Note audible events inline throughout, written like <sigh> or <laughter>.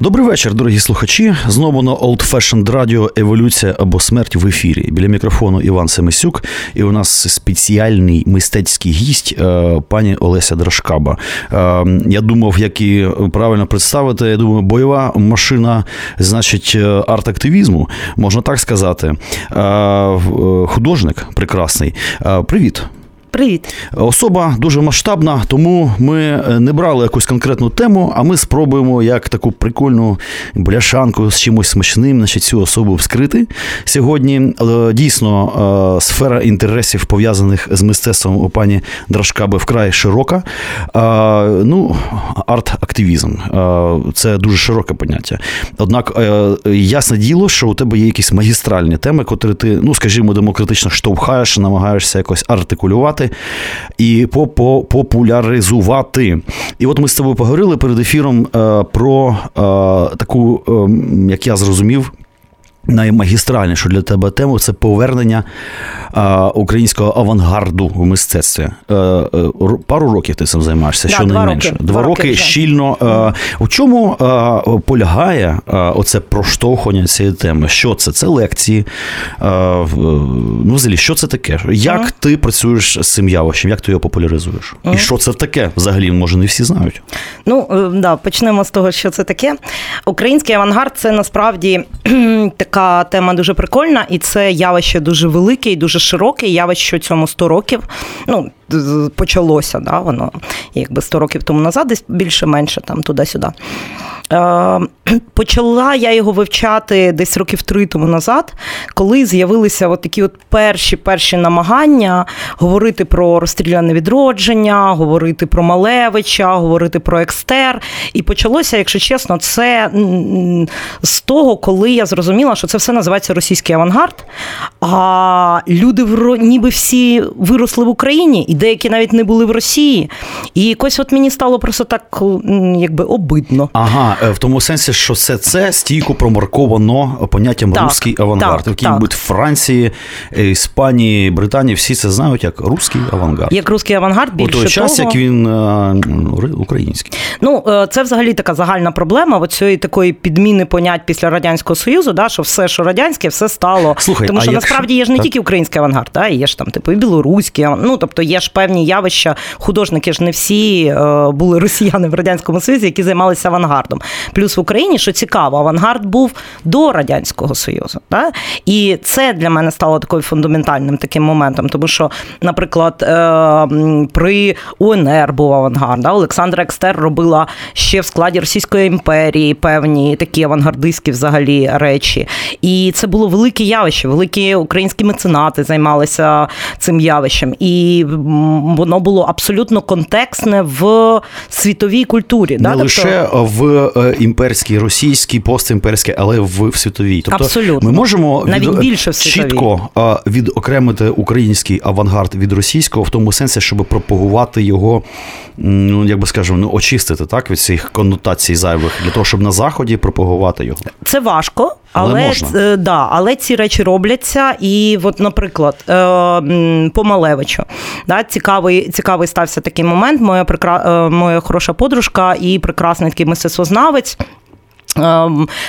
Добрий вечір, дорогі слухачі. Знову на Old Fashioned Radio Еволюція або смерть в ефірі. Біля мікрофону Іван Семисюк, і у нас спеціальний мистецький гість, е, пані Олеся Драшкаба. Е, я думав, як і правильно представити. Я думаю, бойова машина, значить, е, арт-активізму, можна так сказати. Художник прекрасний. Привіт. Привіт, особа дуже масштабна, тому ми е, не брали якусь конкретну тему, а ми спробуємо як таку прикольну бляшанку з чимось смачним, значить, цю особу вскрити сьогодні. Дійсно, е, сфера інтересів пов'язаних з мистецтвом у пані Драшкаби вкрай широка. Ну, арт-активізм це дуже широке поняття. Однак, е, ясне діло, що у тебе є якісь магістральні теми, котрі ти, ну скажімо, демократично штовхаєш, намагаєшся якось артикулювати розповідати і популяризувати. І от ми з тобою поговорили перед ефіром е, про е, таку, ем, як я зрозумів, Наймагістральнішу для тебе тему це повернення а, українського авангарду в мистецтві. А, е, а, е, пару років ти цим займаєшся, да, що два найменше. Роки. Два, роки, роки щільно. А, у чому полягає оце проштовхування цієї теми? Що це? Це лекції. Ну, взагалі, що це таке? Як uh ти працюєш з цим явищем? Як ти його популяризуєш? uh І що це таке? Взагалі, може, не всі знають. Ну, е, да, почнемо з того, що це таке. Український авангард це насправді так така тема дуже прикольна, і це явище дуже велике і дуже широке. Явище цьому 100 років. Ну, почалося, да, воно якби 100 років тому назад, десь більше-менше там туди-сюди. Е, <clears throat> почала я його вивчати десь років три тому назад, коли з'явилися от такі от перші перші намагання говорити про розстріляне відродження, говорити про Малевича, говорити про екстер. І почалося, якщо чесно, це з того, коли я зрозуміла, що це все називається російський авангард. А люди ніби всі виросли в Україні, і деякі навіть не були в Росії. І якось от мені стало просто так якби обидно. Ага, е, в тому сенсі, що все це стійко промарковано поняттям так, русський авангард. Так, так. Франції, Іспанії, Британії всі це знають як русський авангард. Як русський авангард більше У той час, того... як він е, український. Ну, е, це взагалі така загальна проблема оцієї такої підміни понять після радянського союзу, да, що все, що радянське, все стало. Слухай, Тому що а насправді є ж не так. тільки український авангард, да, є ж там типу і білоруський, ну тобто є ж певні явища. Художники ж не всі е, були росіяни в радянському союзі, які займалися авангардом. Плюс в Україні, що цікаво, авангард був до радянського союзу. Да? І це для мене стало такою фундаментальним таким моментом, тому що, наприклад, е, при УНР був авангард. Да? Олександра Екстер робила ще в складі Російської імперії певні такі авангардистські взагалі речі. І це було велике явище, великі українські меценати займалися цим явищем. І воно було абсолютно контекстне в світовій культурі. Не да? тобто... лише в е, імперській, російській, постімперській, але в, в світовій. Тобто Абсолютно. ми можемо навіть від... більше в чітко відокремити український авангард від російського в тому сенсі, щоб пропагувати його, ну як би скажемо, ну очистити так від цих коннотацій зайвих для того, щоб на заході пропагувати його. Це важко. Але але, можна. Е, да, але ці речі робляться. І, от, наприклад, е, по Малевичу, да, цікавий цікавий стався такий момент. Моя прикра... Е, моя хороша подружка і прекрасний такий мистецтвознавець.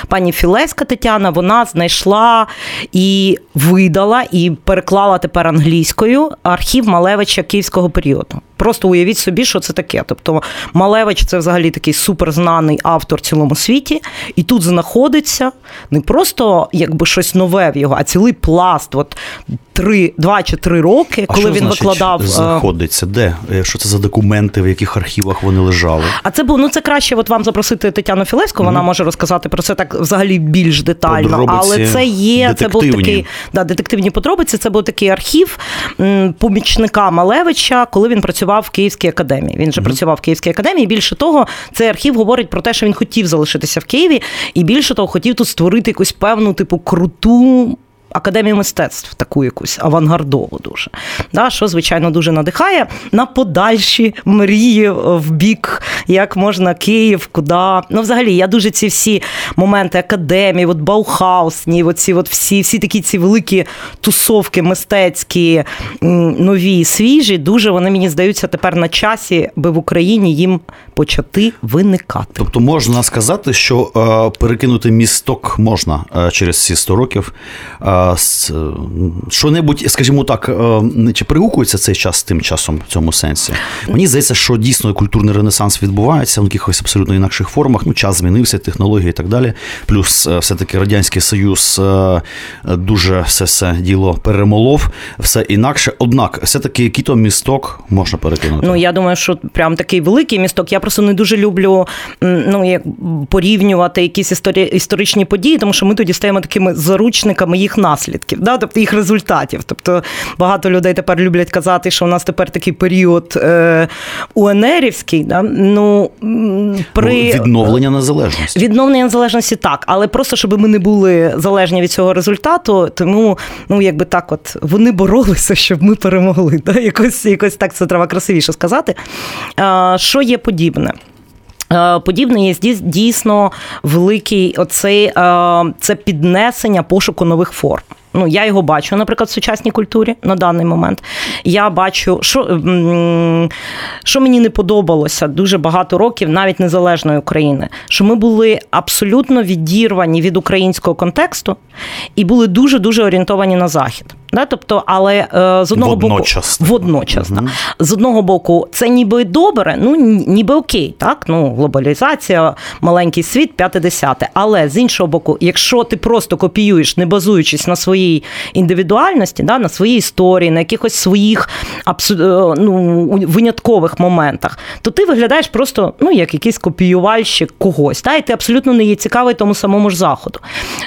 Пані Філеська Тетяна вона знайшла і видала, і переклала тепер англійською архів Малевича київського періоду. Просто уявіть собі, що це таке. Тобто Малевич це взагалі такий суперзнаний автор в цілому світі, і тут знаходиться не просто якби щось нове в його, а цілий пласт. От три, два чи три роки, а коли що він значить викладав. Е, знаходиться? Де? Е, що це за документи, в яких архівах вони лежали? А це був ну це краще. От вам запросити Тетяну Філевську, mm-hmm. вона може розказати про це так взагалі більш детально. Подробиці Але це є детективні. це був такий да, детективні подробиці. Це був такий архів помічника Малевича, коли він працював працював в Київській академії. Він же mm-hmm. працював в Київській академії. Більше того, цей архів говорить про те, що він хотів залишитися в Києві, і більше того, хотів тут створити якусь певну типу круту академію мистецтв, таку якусь авангардову дуже. Да, Що, звичайно, дуже надихає на подальші мрії в бік, як можна Київ, куди. Ну, взагалі, я дуже ці всі моменти академії, от Баухаусні, оці от всі всі такі ці великі тусовки мистецькі, нові, свіжі, дуже вони мені здаються тепер на часі, би в Україні їм почати виникати. Тобто можна сказати, що е, перекинути місток можна е, через ці 100 років. Е, що-небудь, скажімо так, е, чи пригукується цей час тим часом в цьому сенсі? Мені здається, що дійсно культурний ренесанс відбувається в якихось абсолютно інакших формах. Ну, час змінився, технології і так далі. Плюс, е, все-таки Радянський Союз е, дуже все все діло перемолов, все інакше. Однак, все-таки який то місток можна перекинути? Ну, я думаю, що прям такий великий місток. Я просто не дуже люблю ну, як порівнювати якісь історичні події, тому що ми тоді стаємо такими заручниками їх наслідків, да? тобто їх результатів. Тобто багато людей тепер люблять казати, що у нас тепер такий період е, УНРівський. Да? Ну, при... Ну, відновлення незалежності. Відновлення незалежності так, але просто щоб ми не були залежні від цього результату, тому ну якби так, от вони боролися, щоб ми перемогли. Да? Якось, якось так це треба красивіше сказати. А, Що є подібне? Е, подібне є дійсно великий оцей е, це піднесення пошуку нових форм. Ну, я його бачу, наприклад, в сучасній культурі на даний момент. Я бачу, що що мені не подобалося дуже багато років, навіть незалежної України, що ми були абсолютно відірвані від українського контексту і були дуже дуже орієнтовані на захід. Да? Тобто, але е, з одного водночас. боку водночас. Да. З одного боку, це ніби добре, ну ніби окей, так? Ну, глобалізація, маленький світ, п'яте-десяте. Але з іншого боку, якщо ти просто копіюєш, не базуючись на своїй індивідуальності, да, на своїй історії, на якихось своїх абсу... Е, ну, виняткових моментах, то ти виглядаєш просто ну, як якийсь копіювальщик когось. Та? І ти абсолютно не є цікавий тому самому ж заходу.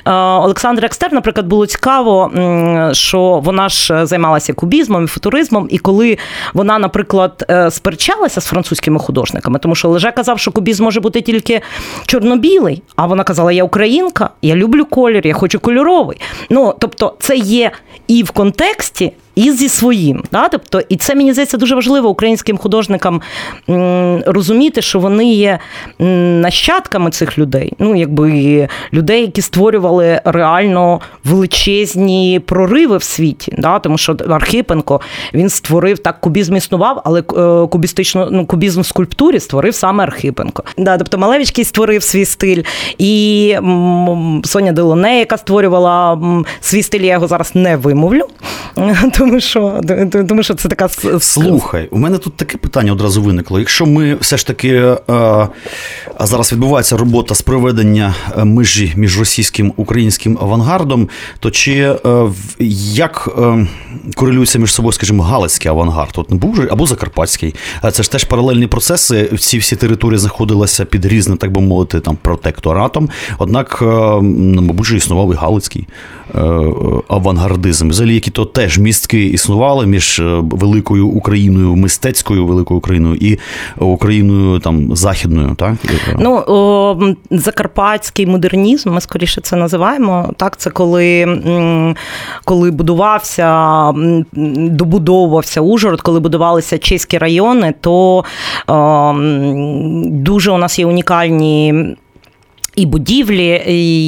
Е, Олександр Екстер, наприклад, було цікаво, що вона ж е, займалася кубізмом і футуризмом, і коли вона, наприклад, е, сперечалася з французькими художниками, тому що Леже казав, що кубізм може бути тільки чорно-білий, а вона казала: Я українка, я люблю колір, я хочу кольоровий. Ну тобто, це є і в контексті і зі своїм. Да? Тобто, І це мені здається дуже важливо українським художникам розуміти, що вони є нащадками цих людей. Ну, якби людей, які створювали реально величезні прориви в світі. Да? Тому що Архипенко він створив так, кубізм існував, але е, кубістично, ну, кубізм в скульптурі створив саме Архипенко. Да? Тобто Малевичський створив свій стиль, і Соня Делоне, яка створювала свій стиль, я його зараз не вимовлю. <laughs> тому що тому що це така слухай. У мене тут таке питання одразу виникло. Якщо ми все ж таки е, а зараз відбувається робота з проведення е, межі між російським українським авангардом, то чи е, як корелюється між собою, скажімо, Галицький авангард? От не був або Закарпатський? Це ж теж паралельні процеси. Ці всі території знаходилися під різним, так би мовити, там протекторатом. Однак, ну, мабуть, існував і Галицький авангардизм. Взагалі, які то теж містки існували між е, великою Україною, мистецькою великою Україною і Україною там західною, так ну о, закарпатський модернізм. Ми скоріше це називаємо. Так, це коли коли будувався, добудовувався Ужгород, коли будувалися чеські райони, то о, дуже у нас є унікальні і будівлі,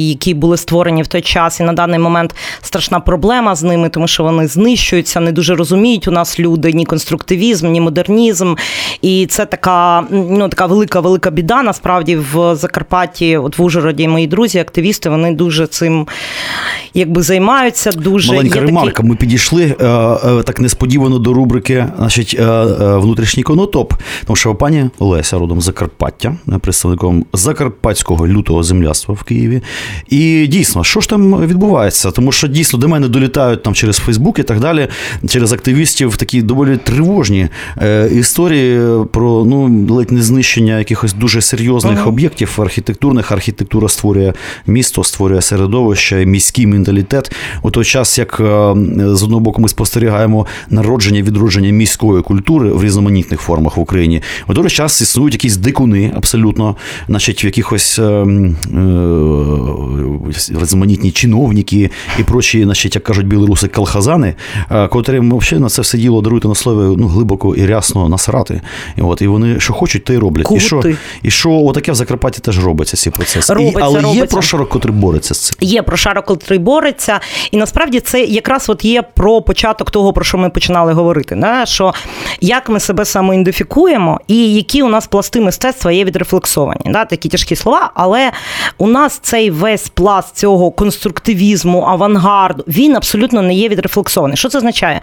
які були створені в той час, і на даний момент страшна проблема з ними, тому що вони знищуються, не дуже розуміють у нас люди ні конструктивізм, ні модернізм. І це така ну така велика, велика біда. Насправді в Закарпатті, от в Ужгороді, мої друзі, активісти, вони дуже цим якби займаються. Дуже маленька Є ремарка. Такі... Ми підійшли е, е, так несподівано до рубрики, значить, е, внутрішній конотоп, тому що пані Олеся родом Закарпаття, представником Закарпатського лютого земляства в Києві. І дійсно, що ж там відбувається? Тому що дійсно до мене долітають там через Фейсбук і так далі, через активістів такі доволі тривожні е, історії про ну ледь не знищення якихось дуже серйозних uh-huh. об'єктів архітектурних. Архітектура створює місто, створює середовище, міський менталітет. У той час, як е, з одного боку, ми спостерігаємо народження, відродження міської культури в різноманітних формах в Україні, у той час існують якісь дикуни абсолютно, значить, в якихось е, е, різноманітні чиновники і прочі, значить, як кажуть білоруси, колхозани, е, котрим взагалі на це все діло даруйте на слові ну, глибоко і рясно насрати. І от, і вони що хочуть, то й роблять. Кути. І що і що отаке в Закарпатті теж робиться ці процеси. Робиться, і, але робиться. є прошарок, котрий бореться з цим. Є прошарок, котрий бореться. І насправді це якраз от є про початок того, про що ми починали говорити. Да? Що як ми себе самоідентифікуємо, і які у нас пласти мистецтва є відрефлексовані. Да? Такі тяжкі слова, але у нас цей весь пласт цього конструктивізму, авангарду, він абсолютно не є відрефлексований. Що це означає?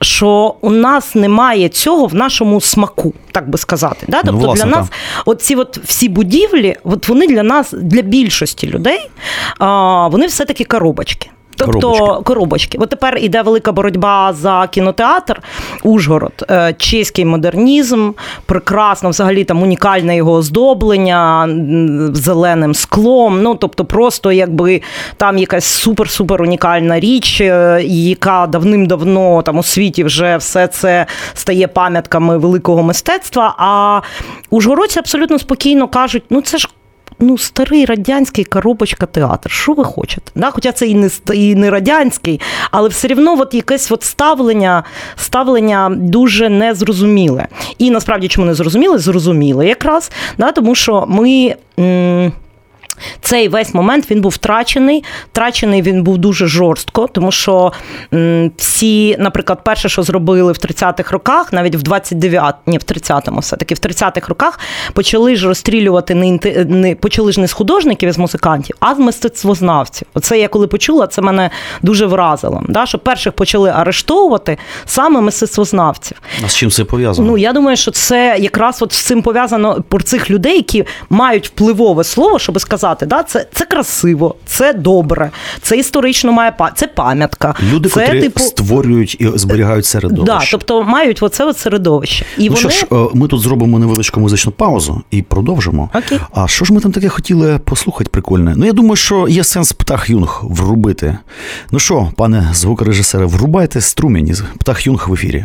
Що у нас немає цього в нашому смаку, так би сказати. Да? Тобто ну, власне, для нас от ці от всі будівлі, от вони для нас, для більшості людей, а, вони все-таки коробочки. Тобто коробочки. коробочки. От тепер іде велика боротьба за кінотеатр Ужгород, е, чеський модернізм, прекрасно, взагалі там унікальне його оздоблення зеленим склом. Ну тобто, просто якби там якась супер-супер унікальна річ, е, яка давним-давно там у світі вже все це стає пам'ятками великого мистецтва. А ужгородці абсолютно спокійно кажуть, ну це ж ну, старий радянський коробочка театр. Що ви хочете? Да? Хоча це і не і не радянський, але все одно от якесь от ставлення ставлення дуже незрозуміле. І насправді чому не зрозуміле? Зрозуміле якраз, да? тому що ми. М- цей весь момент він був втрачений. Втрачений він був дуже жорстко, тому що всі, наприклад, перше, що зробили в 30-х роках, навіть в 29 ні, в 30-му, все-таки в 30-х роках почали ж розстрілювати не, не почали ж не з художників, і з музикантів, а з мистецтвознавців. Оце я коли почула, це мене дуже вразило. Да? Що перших почали арештовувати саме мистецтвознавців. А з чим це пов'язано? Ну я думаю, що це якраз от з цим пов'язано про цих людей, які мають впливове слово, щоб сказати сказати, да, це це красиво, це добре, це історично має це пам'ятка. Люди, це, котрі типу... створюють і зберігають середовище. Да, тобто мають оце от середовище. І ну вони... що ж, е, ми тут зробимо невеличку музичну паузу і продовжимо. Окей. А що ж ми там таке хотіли послухати прикольне? Ну я думаю, що є сенс птах Юнг врубити. Ну що, пане звукорежисере, врубайте струмені птах Юнг в ефірі.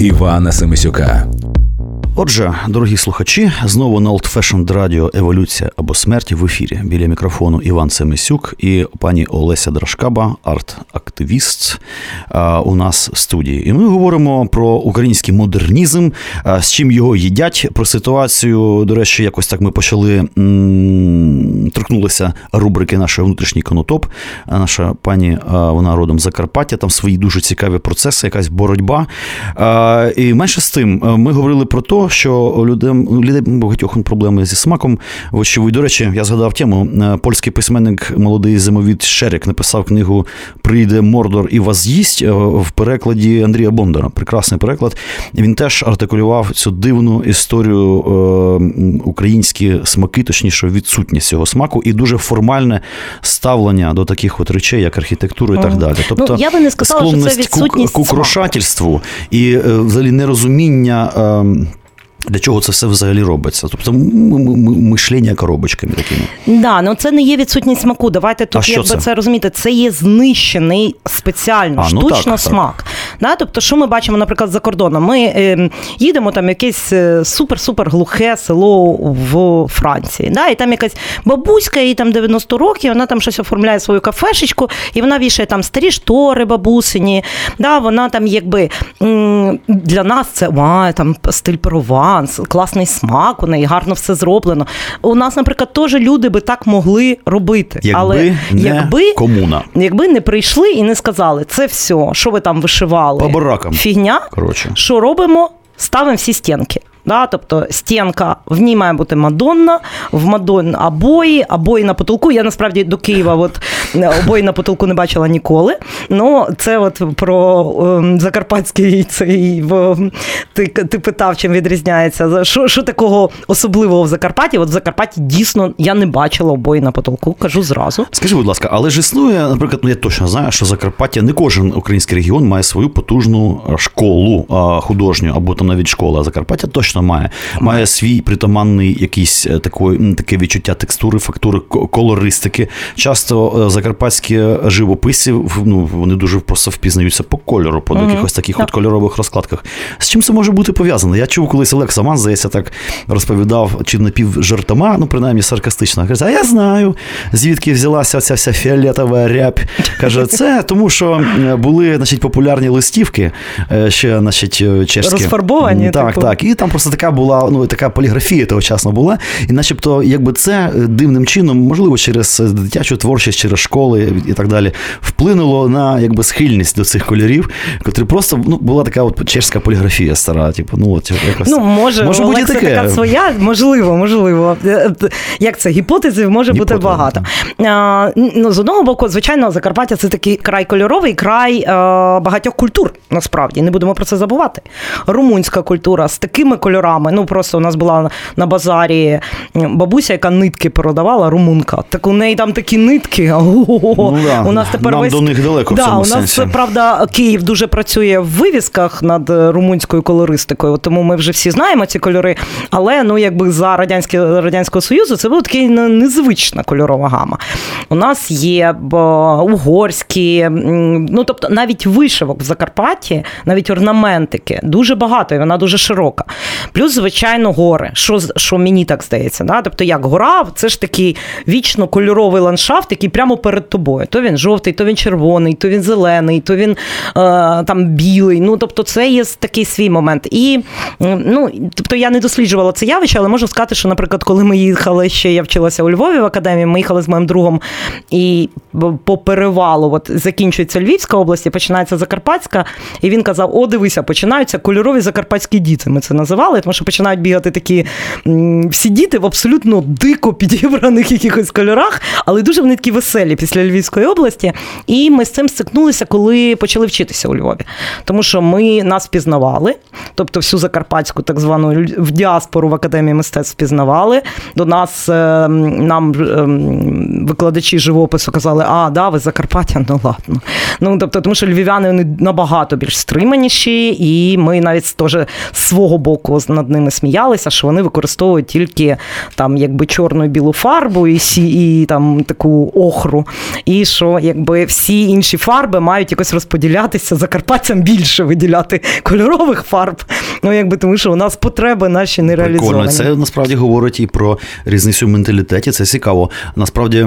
Івана Семисюка. Отже, дорогі слухачі, знову на Old Fashioned радіо Еволюція або смерть в ефірі. Біля мікрофону Іван Семисюк і пані Олеся Драшкаба, арт-активіст у нас в студії. І ми говоримо про український модернізм, з чим його їдять. Про ситуацію, до речі, якось так ми почали торкнулися рубрики нашої внутрішній конотоп. Наша пані, вона родом Закарпаття, там свої дуже цікаві процеси, якась боротьба. І менше з тим, ми говорили про те, що у людей, у людей багатьох проблеми зі смаком. Вочевидь, до речі, я згадав тему. Е, польський письменник молодий зимовід Шерик написав книгу Прийде Мордор і вас з'їсть е, в перекладі Андрія Бондара. Прекрасний переклад. Він теж артикулював цю дивну історію е, українські смаки, точніше, відсутність цього смаку, і дуже формальне ставлення до таких от речей, як архітектура і так далі. Ну, тобто, ну, я би не сказала, що це відсутність к укрошательству і взагалі нерозуміння. Для чого це все взагалі робиться? Тобто мишлення коробочками такими. Да, ну це не є відсутність смаку. Давайте тут, якби це? це розуміти, це є знищений спеціально, а, ну штучно так, смак. Так. Да? Тобто, що ми бачимо, наприклад, за кордоном? Ми е, їдемо там якесь е, супер-супер глухе село в Франції. Да? І там якась бабуська, їй там 90 років, вона там щось оформляє свою кафешечку, і вона вішає там старі штори бабусині. Да? Вона там якби для нас це а, там стиль перова нюанс, класний смак у неї, гарно все зроблено. У нас, наприклад, теж люди би так могли робити. Якби Але не якби комуна. Якби не прийшли і не сказали, це все, що ви там вишивали, По баракам. фігня, Коротше. що робимо, ставимо всі стінки. Да, Тобто стінка, в ній має бути Мадонна, в Мадонна обої, обої на потолку. Я насправді до Києва от, обої на потолку не бачила ніколи. Ну, це от про ем, закарпатський цей ти ти питав, чим відрізняється. Що що такого особливого в Закарпатті? От в Закарпатті дійсно я не бачила обої на потолку, кажу зразу. Скажи, будь ласка, але ж існує, наприклад, ну я точно знаю, що Закарпаття не кожен український регіон має свою потужну школу художню або там навіть школа. Закарпаття точно має. Має свій притаманний якийсь е, такої, таке відчуття текстури, фактури, колористики. Часто е, закарпатські живописці ну, вони дуже просто впізнаються по кольору, по mm якихось таких так. от кольорових розкладках. З чим це може бути пов'язано? Я чув, колись Олег Саман, здається, так розповідав, чи напівжартома, ну принаймні саркастично. Каже, а я знаю, звідки взялася ця вся фіолетова рябь. Каже, це тому, що е, були значить, популярні листівки ще значить, чешські. Розфарбовані. Так, типу. так. І там просто така була, ну така поліграфія тогочасно була. І начебто, якби це е, дивним чином, можливо, через дитячу творчість, через школи і так далі, вплинуло на якби схильність до цих кольорів, котрі просто ну, була така от чешська поліграфія стара. Типу, ну от якось ну може, може бути таке. така своя, можливо, можливо. Е, як це гіпотезів може Гіпотез, бути багато. А, ну, З одного боку, звичайно, Закарпаття це такий край кольоровий, край а, е, багатьох культур. Насправді не будемо про це забувати. Румунська культура з такими кольорами. Ну просто у нас була на базарі бабуся, яка нитки продавала, румунка. Так у неї там такі нитки. Ну, да. У нас тепер Нам весь... до них далеко. Да, в цьому у нас сенсі. правда Київ дуже працює в вивісках над румунською колористикою, тому ми вже всі знаємо ці кольори. Але ну якби за радянське радянського союзу це була така незвична кольорова гама. У нас є угорські, ну тобто навіть вишивок в Закарпатті, навіть орнаментики дуже багато, і вона дуже широка. Плюс, звичайно, гори, що що мені так здається. Да? Тобто, як гора, це ж такий вічно кольоровий ландшафт, який прямо перед тобою. То він жовтий, то він червоний, то він зелений, то він е, там білий. Ну, тобто, це є такий свій момент. І ну, тобто я не досліджувала це явище, але можу сказати, що, наприклад, коли ми їхали ще, я вчилася у Львові в академії, ми їхали з моїм другом і по перевалу, от закінчується Львівська область, і починається Закарпатська, і він казав: О, дивися, починаються кольорові закарпатські діти. Ми це називали, тому що починають бігати такі всі діти в абсолютно дико підібраних якихось кольорах, але дуже вони такі веселі після Львівської області. І ми з цим стикнулися, коли почали вчитися у Львові. Тому що ми нас впізнавали, тобто всю закарпатську так звану в діаспору в академії мистецтв впізнавали. До нас ем, нам ем, викладачі живопису казали, а, да, ви Закарпаття, ну ладно. Ну, тобто, тому що львів'яни вони набагато більш стриманіші, і ми навіть теж з свого боку над ними сміялися, що вони використовують тільки там якби чорну і білу фарбу і сі, і там таку охру. І що якби всі інші фарби мають якось розподілятися закарпатцям більше виділяти кольорових фарб. Ну, якби тому що у нас потреби наші не реалізовані. Прикольно. Це насправді говорить і про різницю в менталітеті. Це цікаво. Насправді.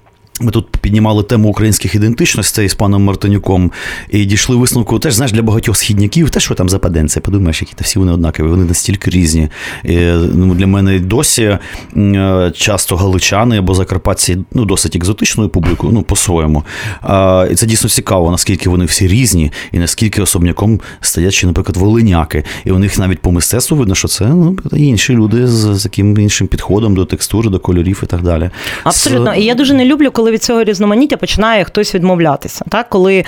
ми тут піднімали тему українських ідентичностей з паном Мартинюком і дійшли висновку теж, знаєш, для багатьох східняків, те, що там западенці, подумаєш, які то всі вони однакові, вони настільки різні. І, ну, Для мене досі е, часто галичани або закарпатці ну, досить екзотичною публікою, ну, по-своєму. А, І це дійсно цікаво, наскільки вони всі різні, і наскільки особняком стоять ще, наприклад, волиняки. І у них навіть по мистецтву видно, що це ну, інші люди з таким іншим підходом до текстури, до кольорів і так далі. Абсолютно. І я дуже не люблю, коли від цього різноманіття починає хтось відмовлятися. Так? Коли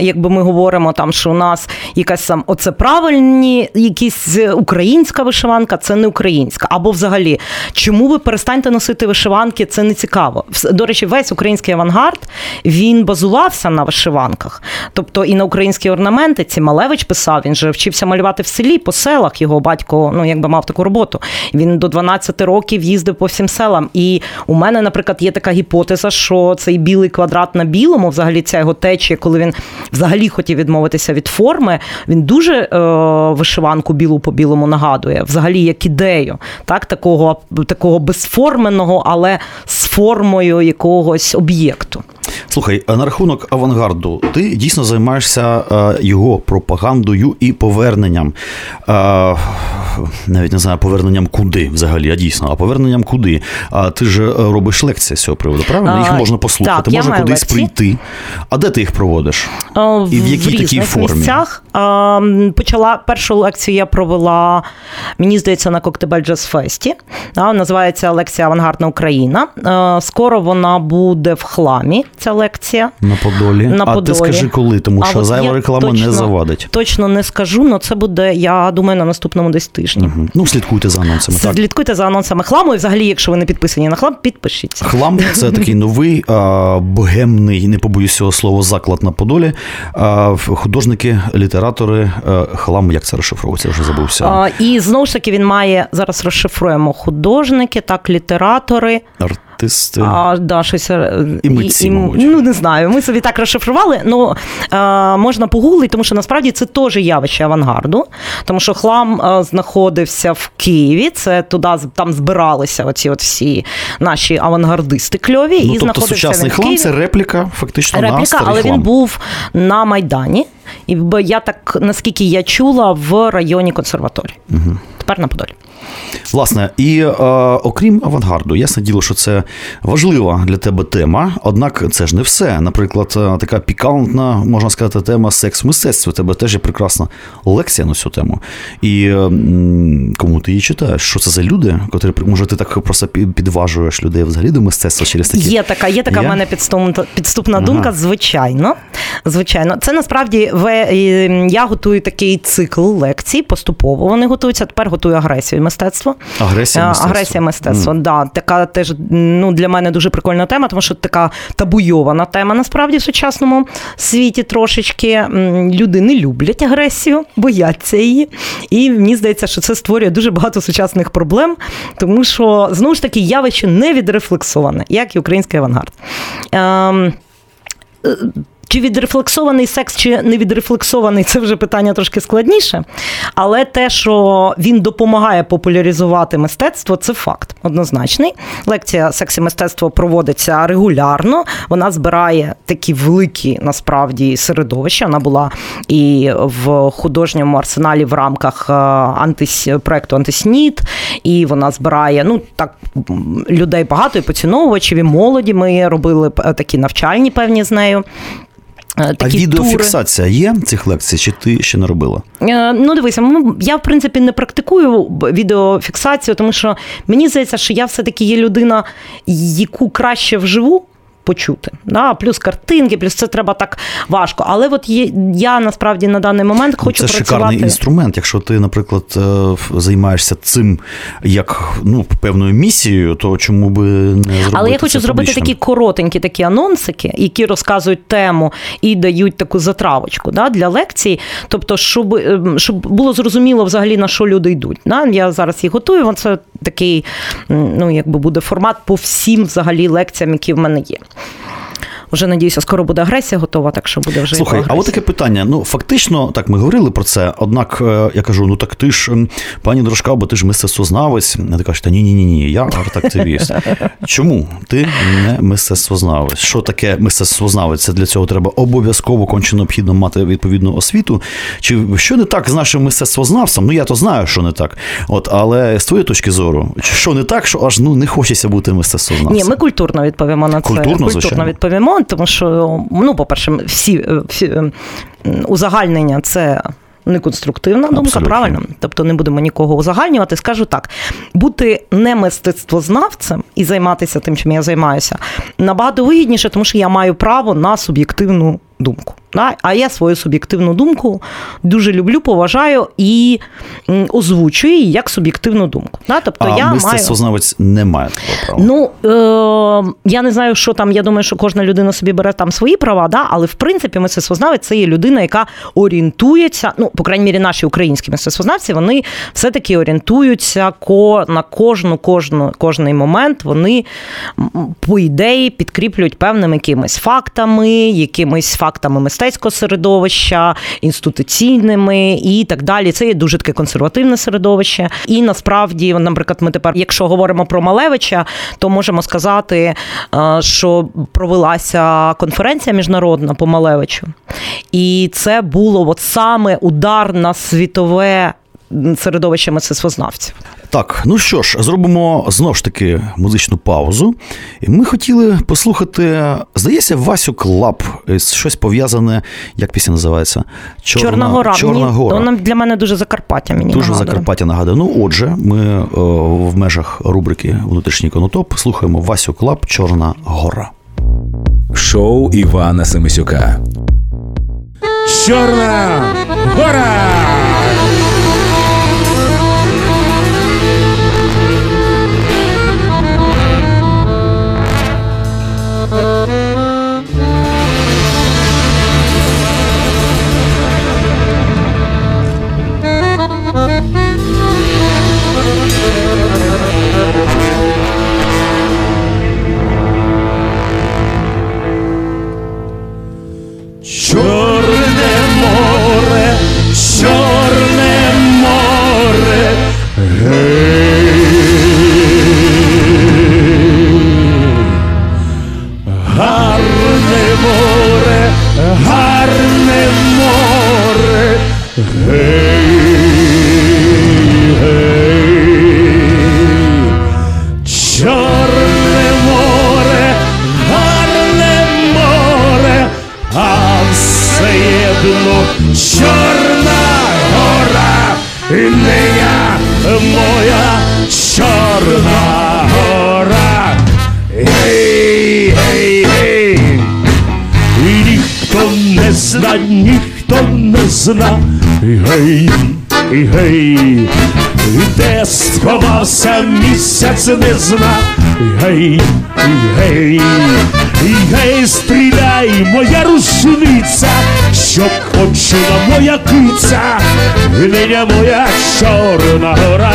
якби ми говоримо, там, що у нас якась там оце правильні, якісь українська вишиванка, це не українська. Або взагалі, чому ви перестаньте носити вишиванки, це не цікаво. До речі, весь український авангард він базувався на вишиванках. Тобто і на українські орнаменти ці Малевич писав, він же вчився малювати в селі, по селах. Його батько ну, якби мав таку роботу. Він до 12 років їздив по всім селам. І у мене, наприклад, є така гіпотеза, що цей білий квадрат на білому, взагалі ця його течія, коли він взагалі хотів відмовитися від форми, він дуже е, вишиванку білу по білому нагадує, взагалі як ідею, так, такого, такого безформеного, але з формою якогось об'єкту. Слухай, на рахунок авангарду, ти дійсно займаєшся е, його пропагандою і поверненням. Е, навіть не знаю, поверненням куди взагалі, а дійсно, а поверненням куди. А ти ж робиш лекції з цього приводу, правильно? Їх можна послухати, так, можна кудись лекції. прийти. А де ти їх проводиш? В, і в якій в такій формі? місцях. Почала першу лекцію я провела, мені здається, на Коктебель Джаз Фесті. Називається лекція Авангардна Україна. Скоро вона буде в хламі. Ця лекція. На Подолі. На а ти скажи коли, тому що зайва реклама точно, не завадить. Точно не скажу, але це буде, я думаю, на наступному десь тижні. Угу. Ну, слідкуйте за анонсами. так? Слідкуйте за анонсами хламу, і взагалі, якщо ви не підписані на хлам, підпишіться. Хлам це такий новий, а, богемний, не побоюсь цього слова, заклад на Подолі. А, Художники, літератори, а, хлам, як це розшифровується, я вже забувся. А, І знову ж таки він має зараз розшифруємо художники, так, літератори. Артисти. А, да, щось, е, І митці, і, мабуть. Ну, не знаю. Ми собі так розшифрували. Ну, е, можна погуглити, тому що насправді це теж явище авангарду. Тому що хлам е, знаходився в Києві. Це туди там збиралися оці от всі наші авангардисти кльові. Ну, і тобто сучасний він хлам це репліка, фактично. Репліка, на старий але хлам. він був на Майдані. І я так, наскільки я чула, в районі консерваторії. Угу. Тепер на Подолі. Власне, і е, окрім авангарду, ясне діло, що це важлива для тебе тема. Однак це ж не все. Наприклад, е, така пікантна, можна сказати, тема секс в мистецтві. У тебе теж є прекрасна лекція на цю тему. І е, кому ти її читаєш? Що це за люди, котрі може ти так просто підважуєш людей взагалі до мистецтва через такі? Є така, є така в мене підступна, підступна ага. думка. Звичайно, звичайно, це насправді я готую такий цикл лекцій. Поступово вони готуються. Тепер готую агресію і мистецтво. Агресія мистецтва. Агресія мистецтва, mm. да. Така теж ну, для мене дуже прикольна тема, тому що така табуйована тема насправді в сучасному світі трошечки. Люди не люблять агресію, бояться її. І мені здається, що це створює дуже багато сучасних проблем, тому що знову ж таки явище не відрефлексоване, як і український авангард. Ем, чи відрефлексований секс, чи не відрефлексований, це вже питання трошки складніше. Але те, що він допомагає популяризувати мистецтво, це факт однозначний. Лекція секс і мистецтво проводиться регулярно. Вона збирає такі великі насправді середовища. Вона була і в художньому арсеналі в рамках е, антис... проекту Антиснід, і вона збирає ну так людей багато і поціновувачів, і молоді. Ми робили такі навчальні певні з нею. Е, такі а відеофіксація тури. є цих лекцій, чи ти ще не робила? Е, ну, дивися, я в принципі не практикую відеофіксацію, тому що мені здається, що я все-таки є людина, яку краще вживу почути. Да? Плюс картинки, плюс це треба так важко. Але от є, я насправді на даний момент хочу це працювати. шикарний інструмент. Якщо ти, наприклад, е, займаєшся цим як ну, певною місією, то чому би не зробити Але я хочу це зробити публічним? такі коротенькі такі анонсики, які розказують тему і дають таку затравочку да, для лекцій. Тобто, щоб ем, щоб було зрозуміло взагалі на що люди йдуть. Да? Я зараз їх готую. Це такий, ну якби буде формат по всім взагалі лекціям, які в мене є. Yeah. Вже надіюся, скоро буде агресія готова, так що буде вже Слухай, а от таке питання. Ну фактично, так ми говорили про це. Однак е, я кажу: ну так ти ж пані Дорожка, бо ти ж мистецтвознавець. А ти кажеш, та ні, ні, ні, ні, я арт-активіст. <laughs> Чому ти не мистецтвознавець? Що таке мистецтвознавець? Це для цього треба обов'язково конче необхідно мати відповідну освіту. Чи що не так з нашим мистецтвознавцем? Ну я то знаю, що не так. От, але з твоєї точки зору, що не так, що аж ну не хочеться бути мистецтвознавцем? Ні, ми культурно відповімо на це. Культурно, культурно звичайно. Відповімо, тому що, ну, по-перше, всі, всі е, узагальнення це. Неконструктивна думка, Абсолютно. правильно? Тобто не будемо нікого узагальнювати. Скажу так: бути не мистецтвознавцем і займатися тим, чим я займаюся, набагато вигідніше, тому що я маю право на суб'єктивну думку. Да? А я свою суб'єктивну думку дуже люблю, поважаю і озвучую її як суб'єктивну думку. Да? Тобто а я маю... не має такого права. Ну е, я не знаю, що там. Я думаю, що кожна людина собі бере там свої права, да? але в принципі мистецтвознавець це є людина, яка орієнтується. Ну, по крайній мірі, наші українські мистецтвознавці, вони все-таки орієнтуються ко на кожну, кожну, кожний момент. Вони по ідеї підкріплюють певними якимись фактами, якимись фактами мистецького середовища, інституційними і так далі. Це є дуже таке консервативне середовище. І насправді, наприклад, ми тепер, якщо говоримо про Малевича, то можемо сказати, е, що провелася конференція міжнародна по Малевичу. І це було от саме удар на світове середовище мистецтвознавців. Так, ну що ж, зробимо знову ж таки музичну паузу. І ми хотіли послухати, здається, Васю Club, е, щось пов'язане, як пісня називається? Чорна, гора. Чорна мені, гора. Вона для мене дуже Закарпаття. Мені Дуже нагадує. Закарпаття нагадує. Ну, отже, ми о, в межах рубрики Внутрішній конотоп слухаємо Васю Club Чорна гора. Шоу Івана Семисюка. Чорна гора! Сховався місяць не зна, гей, гей, гей, стріляй, моя рушниця, щоб почула моя киця, ниня моя чорна гора,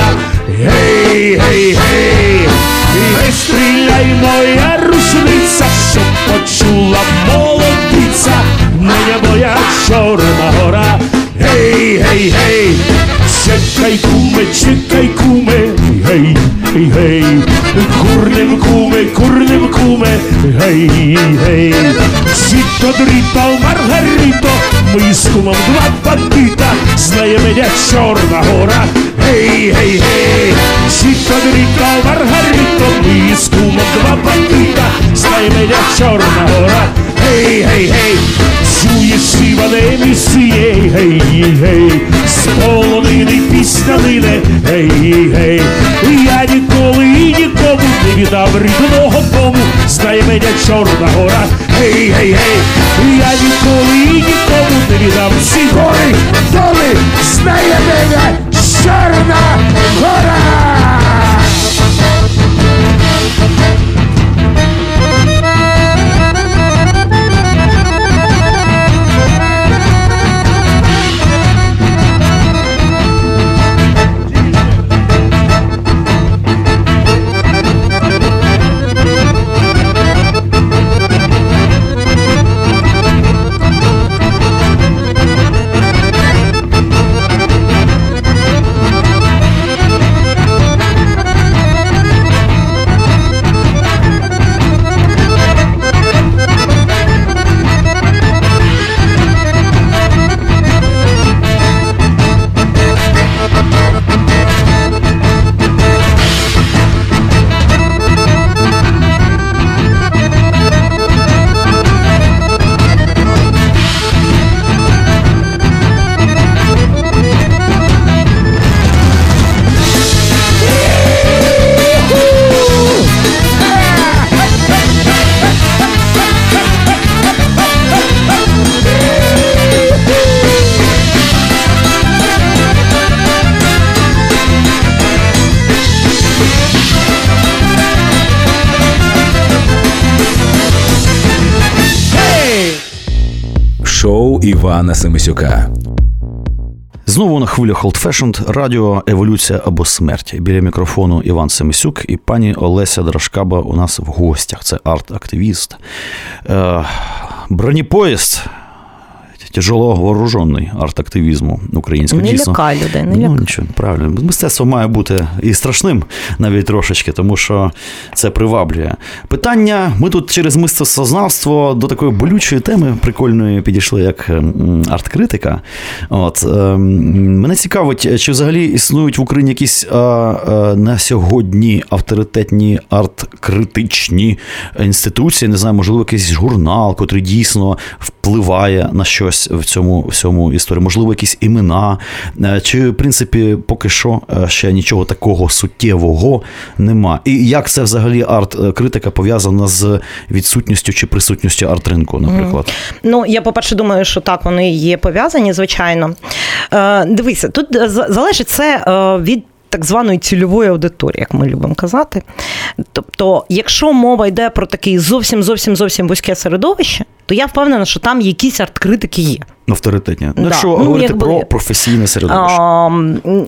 гей, гей, гей, гей, стріляй, моя рушниця, щоб почула молодиця, ниня моя чорна гора, гей, гей, гей, чекай, куме, чекай, куме, гей, гей, курним куме, курним куме, гей, гей, Сіто дріто, Маргарито, ми з кумом два бандита, знає мене чорна гора, гей, гей, гей, Сіто дріто, Маргарито, ми з кумом два бандита, знає мене чорна гора, гей, гей, гей, чуєш Іване місіє, гей, гей, з полонини пісня лине, гей, гей, я ніколи і нікому не віддав рідного дому, знає мене Чорна гора. Гей, гей, гей, я ніколи і нікому не віддам. Всі гори, доли, знає мене Чорна гора. Івана Семисюка. Знову на хвилях Old Fashioned, радіо Еволюція або смерть. Біля мікрофону Іван Семисюк і пані Олеся Драшкаба у нас в гостях. Це арт-активіст. Е, бронепоїзд. Тяжело вооружений арт-активізму українського. Не Дійсно. лякай людей, не Ну, лякай. нічого, правильно. Мистецтво має бути і страшним навіть трошечки, тому що це приваблює. Питання: ми тут через мистецтвознавство до такої болючої теми прикольної підійшли, як м, арт-критика. От, ем, мене цікавить, чи взагалі існують в Україні якісь а, а, на сьогодні авторитетні арт-критичні інституції, не знаю, можливо, якийсь журнал, котрий дійсно впливає на щось в цьому всьому історії, можливо, якісь імена. Е, Чи, в принципі, поки що е, ще нічого такого суттєвого нема. І як це взагалі арт-критика пов'язана з відсутністю чи присутністю арт-ринку, наприклад? Ну, я, по-перше, думаю, що так, вони є пов'язані, звичайно. Е, дивися, тут е, залежить це е, від. Так званої цільової аудиторії, як ми любимо казати. Тобто, якщо мова йде про таке зовсім зовсім зовсім вузьке середовище, то я впевнена, що там якісь арт-критики є. Авторитетні. Ну, Да. якщо Ну, говорити якби- про професійне середовище. А,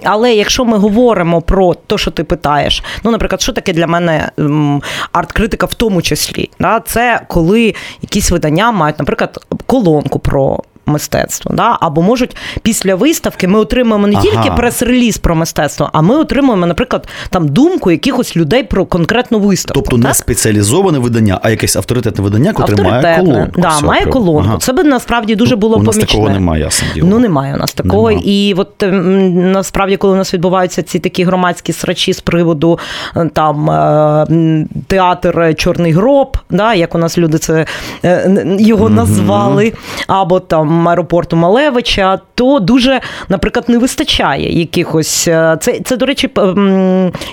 але якщо ми говоримо про те, що ти питаєш, ну, наприклад, що таке для мене м, арт-критика в тому числі, да? це коли якісь видання мають, наприклад, колонку про. Мистецтво, да? або можуть після виставки ми отримуємо не Ага. тільки прес-реліз про мистецтво, а ми отримуємо, наприклад, там думку якихось людей про конкретну виставку. Тобто не спеціалізоване видання, а якесь авторитетне видання, котре має колонку. Да, Все, має колонку. Ага. Це би насправді дуже було У нас помічне. такого немає, ясно діло. Ну немає у нас такого. Нема. І от ем, насправді, коли у нас відбуваються ці такі громадські срачі з приводу е, там е, театр Чорний гроб, да, як у нас люди це е, його назвали, або там аеропорту Малевича, то дуже, наприклад, не вистачає якихось. е, Це, це до речі,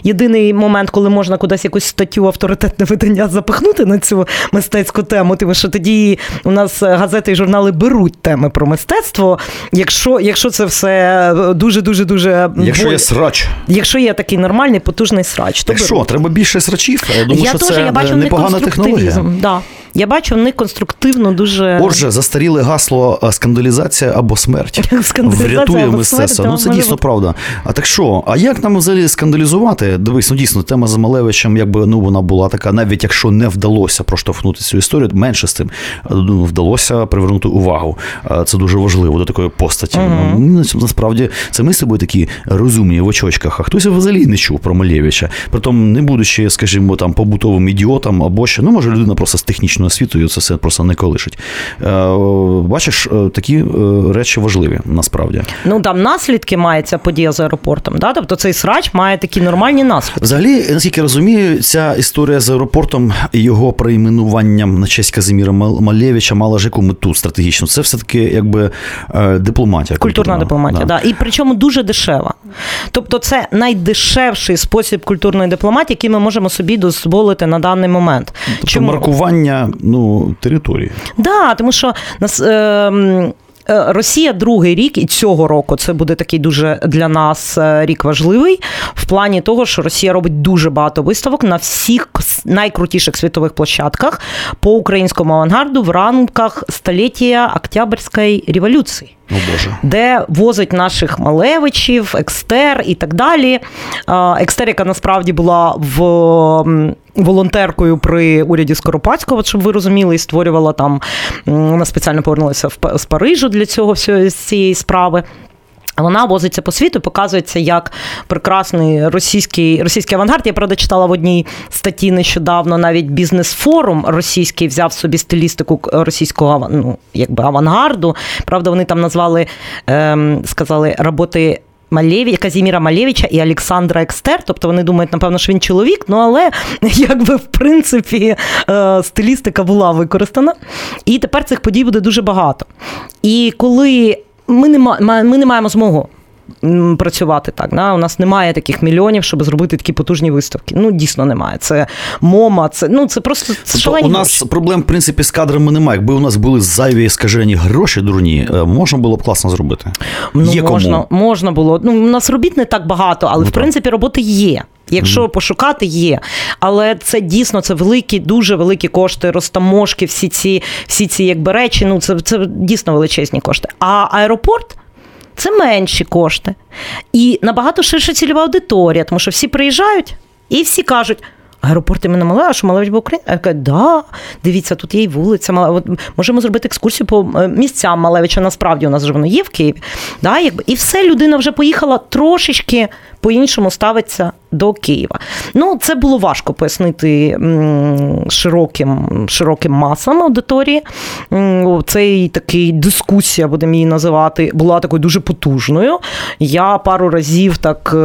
єдиний момент, коли можна кудись якусь статтю авторитетне видання запихнути на цю мистецьку тему. Тому що тоді у нас газети і журнали беруть теми про мистецтво. Якщо, якщо це все дуже дуже дуже Якщо є срач, якщо є такий нормальний потужний срач, то так беруть. що, треба більше срачів? Я думаю, я що теж це я бачу е, непогана технологія. Да. Я бачу в них конструктивно дуже Отже, застаріле гасло е, скандалізація або смерть. <laughs> Скандалізація Врятує або мистецтво. Ну це дійсно бути. правда. А так що? А як нам взагалі скандалізувати? Дивись, ну дійсно, тема з Малевичем, якби ну вона була така, навіть якщо не вдалося проштовхнути цю історію, менше з тим е, ну, вдалося привернути увагу. Е, Це дуже важливо до такої постаті. Ну, насправді це ми з собою такі розумні в очочках, а хтось взагалі не чув про Малевича. Притом, не будучи, скажімо, там побутовим ідіотом або ще, ну може людина просто з технічної художньою освітою, це все просто не колишить. Е, Бачиш, е, такі е, речі важливі насправді. Ну там наслідки має ця подія з аеропортом. Да? Тобто цей срач має такі нормальні наслідки. Взагалі, наскільки я розумію, ця історія з аеропортом і його перейменуванням на честь Казиміра Мал- Малєвича мала ж яку мету стратегічну. Це все-таки якби е, дипломатія. Культурна дипломатія, да. і причому дуже дешева. Тобто, це найдешевший спосіб культурної дипломатії, який ми можемо собі дозволити на даний момент. Тобто маркування ну, території. Да, тому що нас. Е, е, Росія другий рік, і цього року це буде такий дуже для нас е, рік важливий в плані того, що Росія робить дуже багато виставок на всіх найкрутіших світових площадках по українському авангарду в рамках століття Октябрьської революції. О Боже. Де возить наших Малевичів, Екстер і так далі. Екстер, яка насправді була в волонтеркою при уряді Скоропадського, щоб ви розуміли, і створювала там. Вона спеціально повернулася з Парижу для цього всього з цієї справи. Вона возиться по світу, показується як прекрасний російський російський авангард. Я правда читала в одній статті нещодавно. Навіть бізнес-форум російський взяв собі стилістику російського ну, якби авангарду. Правда, вони там назвали, ем, сказали, роботи. Малєві, Казіміра Малєвича і Олександра Екстер, тобто вони думають, напевно, що він чоловік, ну але <laughs> якби в принципі е, стилістика була використана. І тепер цих подій буде дуже багато. І коли ми не, ми не маємо змогу м, працювати так. Да? У нас немає таких мільйонів, щоб зробити такі потужні виставки. Ну, дійсно немає. Це мома, це ну це просто це Тобто шалені у нас гроші. проблем, в принципі, з кадрами немає. Якби у нас були зайві скажені гроші дурні, е, можна було б класно зробити. Ну, Є можна, кому. можна було. Ну, у нас робіт не так багато, але Ну, в так. принципі роботи є. Якщо пошукати, є. Але це дійсно це великі, дуже великі кошти, розтаможки, всі ці, всі ці якби речі. Ну, це, це дійсно величезні кошти. А аеропорт. Це менші кошти. І набагато ширша цільова аудиторія, тому що всі приїжджають і всі кажуть. Аеропорт Малевича, а що Малевич був Україна? Я кажу, да, дивіться, тут є і вулиця. Мала- От можемо зробити екскурсію по е, місцям Малевича. Насправді у нас же воно є в Києві. Да, якби. І все, людина вже поїхала трошечки по-іншому ставиться до Києва. Ну, це було важко пояснити широким, широким масам аудиторії. Цей такий дискусія, будемо її називати, була такою дуже потужною. Я пару разів так.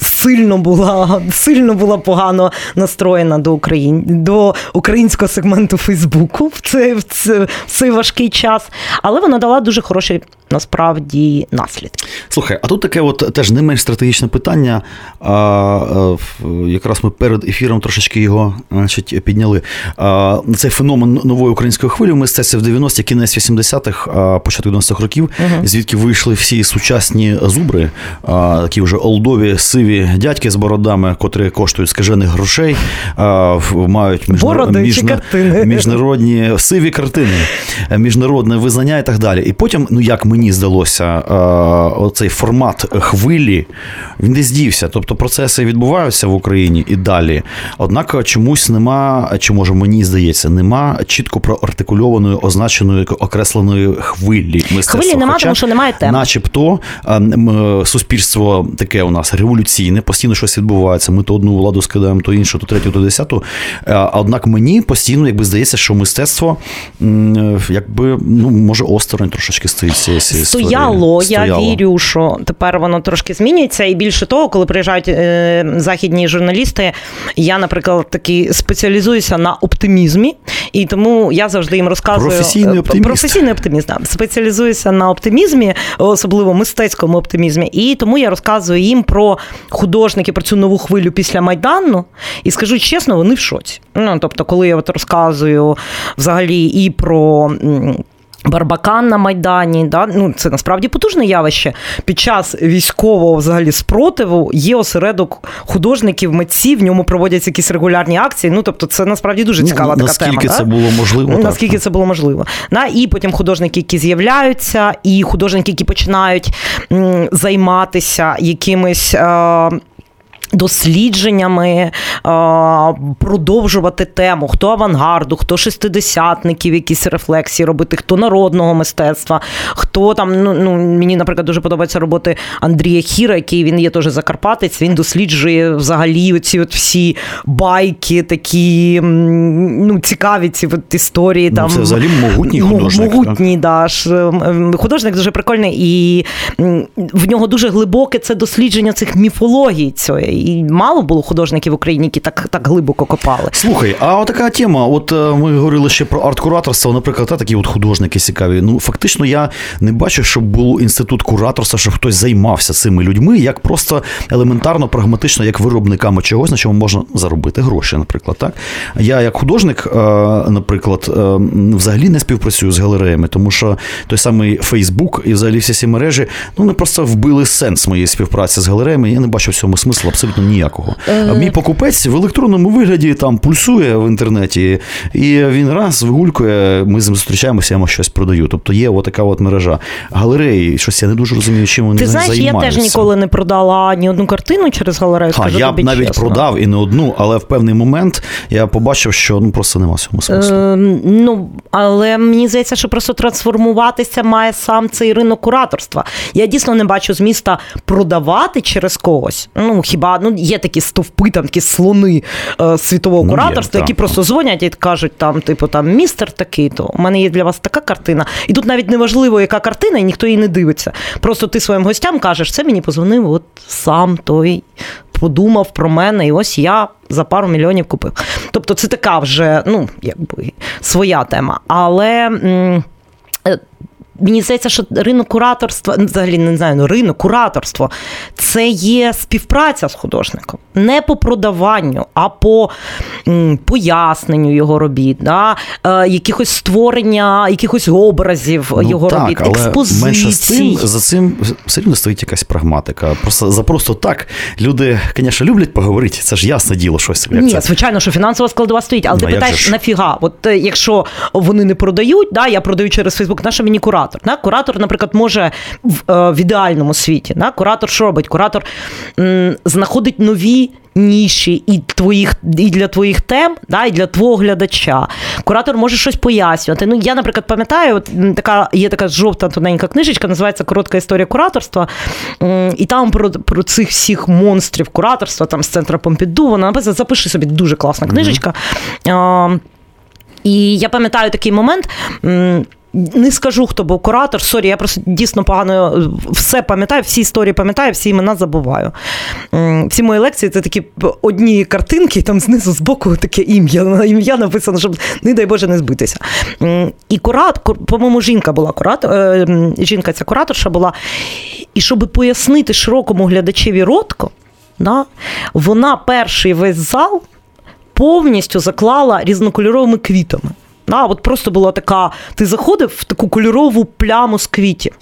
Сильно була сильно була погано настроєна до Україн, до українського сегменту Фейсбуку в цей, в цей, важкий час, але вона дала дуже хороші насправді наслідки. Слухай, а тут таке от теж не менш стратегічне питання. А, якраз ми перед ефіром трошечки його значить, підняли. А, цей феномен нової української хвилі в мистецтві в 90-ті, кінець 80-х, а, початок 90-х років, звідки вийшли всі сучасні зубри, а, такі вже олдові, сиві дядьки з бородами, котрі коштують скажених грошей, а, мають чи картини? міжнародні сиві картини, міжнародне визнання і так далі. І потім, ну як мені здалося, е, оцей формат хвилі він десь дівся. Тобто процеси відбуваються в Україні і далі. Однак чомусь нема, чи може мені здається, нема чітко проартикульованої, означеної окресленої хвилі. мистецтва. Хвилі нема, Хоча, тому що немає тем. Начебто е, суспільство таке у нас революційне, постійно щось відбувається. Ми то одну владу скидаємо, то іншу, то третю, то десяту. Е, Однак мені постійно якби здається, що мистецтво якби ну може осторонь трошечки стоїть цієї цієї історії. Стояло, я вірю, що тепер воно трошки змінюється. І більше того, коли приїжджають е, західні журналісти, я, наприклад, таки спеціалізуюся на оптимізмі, і тому я завжди їм розказую Професійний е, оптиміст. Професійний оптиміст, да. спеціалізуюся на оптимізмі, особливо мистецькому оптимізмі. І тому я розказую їм про художників, про цю нову хвилю після Майдану. І скажу чесно, вони в шоці. Ну, тобто, коли я от розказую взагалі і про. Барбакан на Майдані, да? ну, це насправді потужне явище. Під час військового взагалі спротиву є осередок художників, митців, в ньому проводяться якісь регулярні акції. Ну, тобто, це насправді дуже Ну, цікава така наскільки тема. це да? було можливо? так. Наскільки це було можливо. Да? І потім художники, які з'являються, і художники, які починають м, займатися якимись. Е- Дослідженнями а, продовжувати тему, хто авангарду, хто шестидесятників, якісь рефлексії робити, хто народного мистецтва, хто хто там, ну, ну мені, наприклад, дуже подобаються роботи Андрія Хіра, який він є теж Закарпатець. Він досліджує взагалі оці от всі байки, такі ну, цікаві ці от історії. Ну, там, це взагалі могутній художник. Могутній, да, художник дуже прикольний, і в нього дуже глибоке це дослідження цих міфологій. Цієї. І мало було художників в Україні, які так так глибоко копали. Слухай, а от така тема. От е, ми говорили ще про арт-кураторство, наприклад, та такі от художники цікаві. Ну, фактично, я не бачу, щоб був інститут кураторства, щоб хтось займався цими людьми, як просто елементарно, прагматично, як виробниками чогось, на чому можна заробити гроші, наприклад. Так я, як художник, е, наприклад, е, взагалі не співпрацюю з галереями, тому що той самий Фейсбук і взагалі всі ці мережі ну не просто вбили сенс моєї співпраці з галереями. Я не бачу в цьому смислу абсолютно ніякого. Мій покупець в електронному вигляді там пульсує в інтернеті, і він раз вигулькує, ми з ним зустрічаємося, я йому щось продаю. Тобто є отака от мережа галереї. Щось я не дуже розумію, чим вони Ти знаєш, займаються. я теж ніколи не продала ні одну картину через галерею. А, скажу я б навіть чесно. продав і не одну, але в певний момент я побачив, що ну просто нема цьому смислу. Е, ну, але мені здається, що просто трансформуватися має сам цей ринок кураторства. Я дійсно не бачу зміста продавати через когось. Ну хіба ну є такі стовпи, там такі слони е, світового Ну, є, кураторства, так, які просто дзвонять і кажуть, там, типу, там містер такий, то у мене є для вас така картина. І тут навіть неважливо, яка картина, і ніхто її не дивиться. Просто ти своїм гостям кажеш, це мені позвонив, от сам той. Подумав про мене, і ось я за пару мільйонів купив. Тобто, це така вже ну, якби своя тема. Але. Мені здається, що ринок кураторства, ну, взагалі не знаю, ну ринок кураторство це є співпраця з художником. Не по продаванню, а по м, поясненню його робіт, да? е, якихось створення, якихось образів його Ну, так, робіт, але експозицій. менше з цим, за цим все рівно стоїть якась прагматика. Просто за просто так люди, звісно, люблять поговорити. Це ж ясне діло, щось як Ні, це. звичайно, що фінансова складова стоїть, але Ну, ти питаєш нафіга? От е, якщо вони не продають, да, я продаю через Фейсбук, наша мені куратор. Да? Куратор, наприклад, може в, е, в ідеальному світі. Да? Куратор що робить? Куратор м, знаходить нові. Ніші і твоїх і для твоїх тем, да, і для твого глядача. Куратор може щось пояснювати. Ну, я, наприклад, пам'ятаю, от така є така жовта тоненька книжечка, називається Коротка історія кураторства. І там про, про цих всіх монстрів кураторства, там з центра Помпіду, вона написана, запиши собі дуже класна книжечка. А, і я пам'ятаю такий момент. Не скажу, хто був куратор. Sorry, я просто дійсно погано все пам'ятаю, всі історії пам'ятаю, всі імена забуваю. Всі мої лекції це такі одні картинки, там знизу збоку таке ім'я. Ім'я написано, щоб, не дай Боже, не збитися. І куратор, по-моєму, жінка була куратор, е, жінка ця кураторша була. І щоб пояснити широкому глядачеві ротко, да, вона перший весь зал повністю заклала різнокольоровими квітами. Да, от просто була така, ти заходив в таку кольорову пляму з квітів.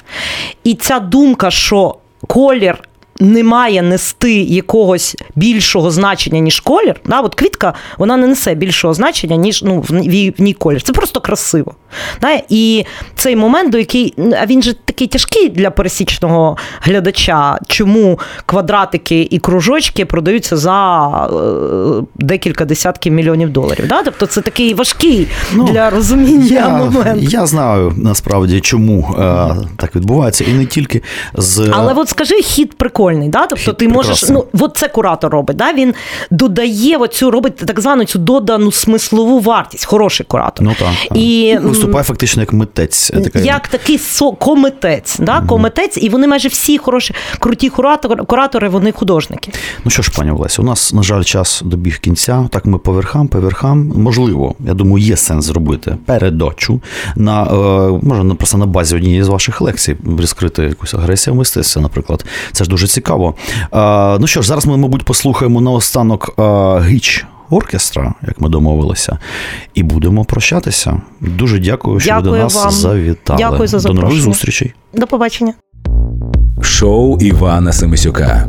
І ця думка, що колір не має нести якогось більшого значення, ніж колір. Да, от квітка вона не несе більшого значення, ніж ну, в ній, в ній колір. Це просто красиво. Да? І цей момент, до який, а він же такий тяжкий для пересічного глядача, чому квадратики і кружочки продаються за е, декілька десятків мільйонів доларів. Да? Тобто це такий важкий Ну, для розуміння Я, момент. я знаю насправді, чому е, так відбувається, і не тільки з Але от скажи, хід прикольний, да? тобто Хід ти можеш, ну от це куратор робить. Да? Він додає оцю, робить так звану цю додану смислову вартість. Хороший куратор. ну так, так. І, виступає фактично як митець. Така, Як такий со- кометець, да? кометець, і вони майже всі хороші, круті куратори, куратори, вони художники. Ну що ж, пані Олесі, у нас, на жаль, час добіг кінця. Так ми по верхам, по верхам. Можливо, я думаю, є сенс зробити передачу на е, може просто на базі однієї з ваших лекцій розкрити якусь агресію в мистецтві, наприклад. Це ж дуже цікаво. Е, ну що ж, зараз ми, мабуть, послухаємо наостанок е, гіч. Оркестра, як ми домовилися, і будемо прощатися. Дуже дякую, що ви до нас вам. завітали. Дякую за До нових зустрічей. До побачення. Шоу Івана Семисюка.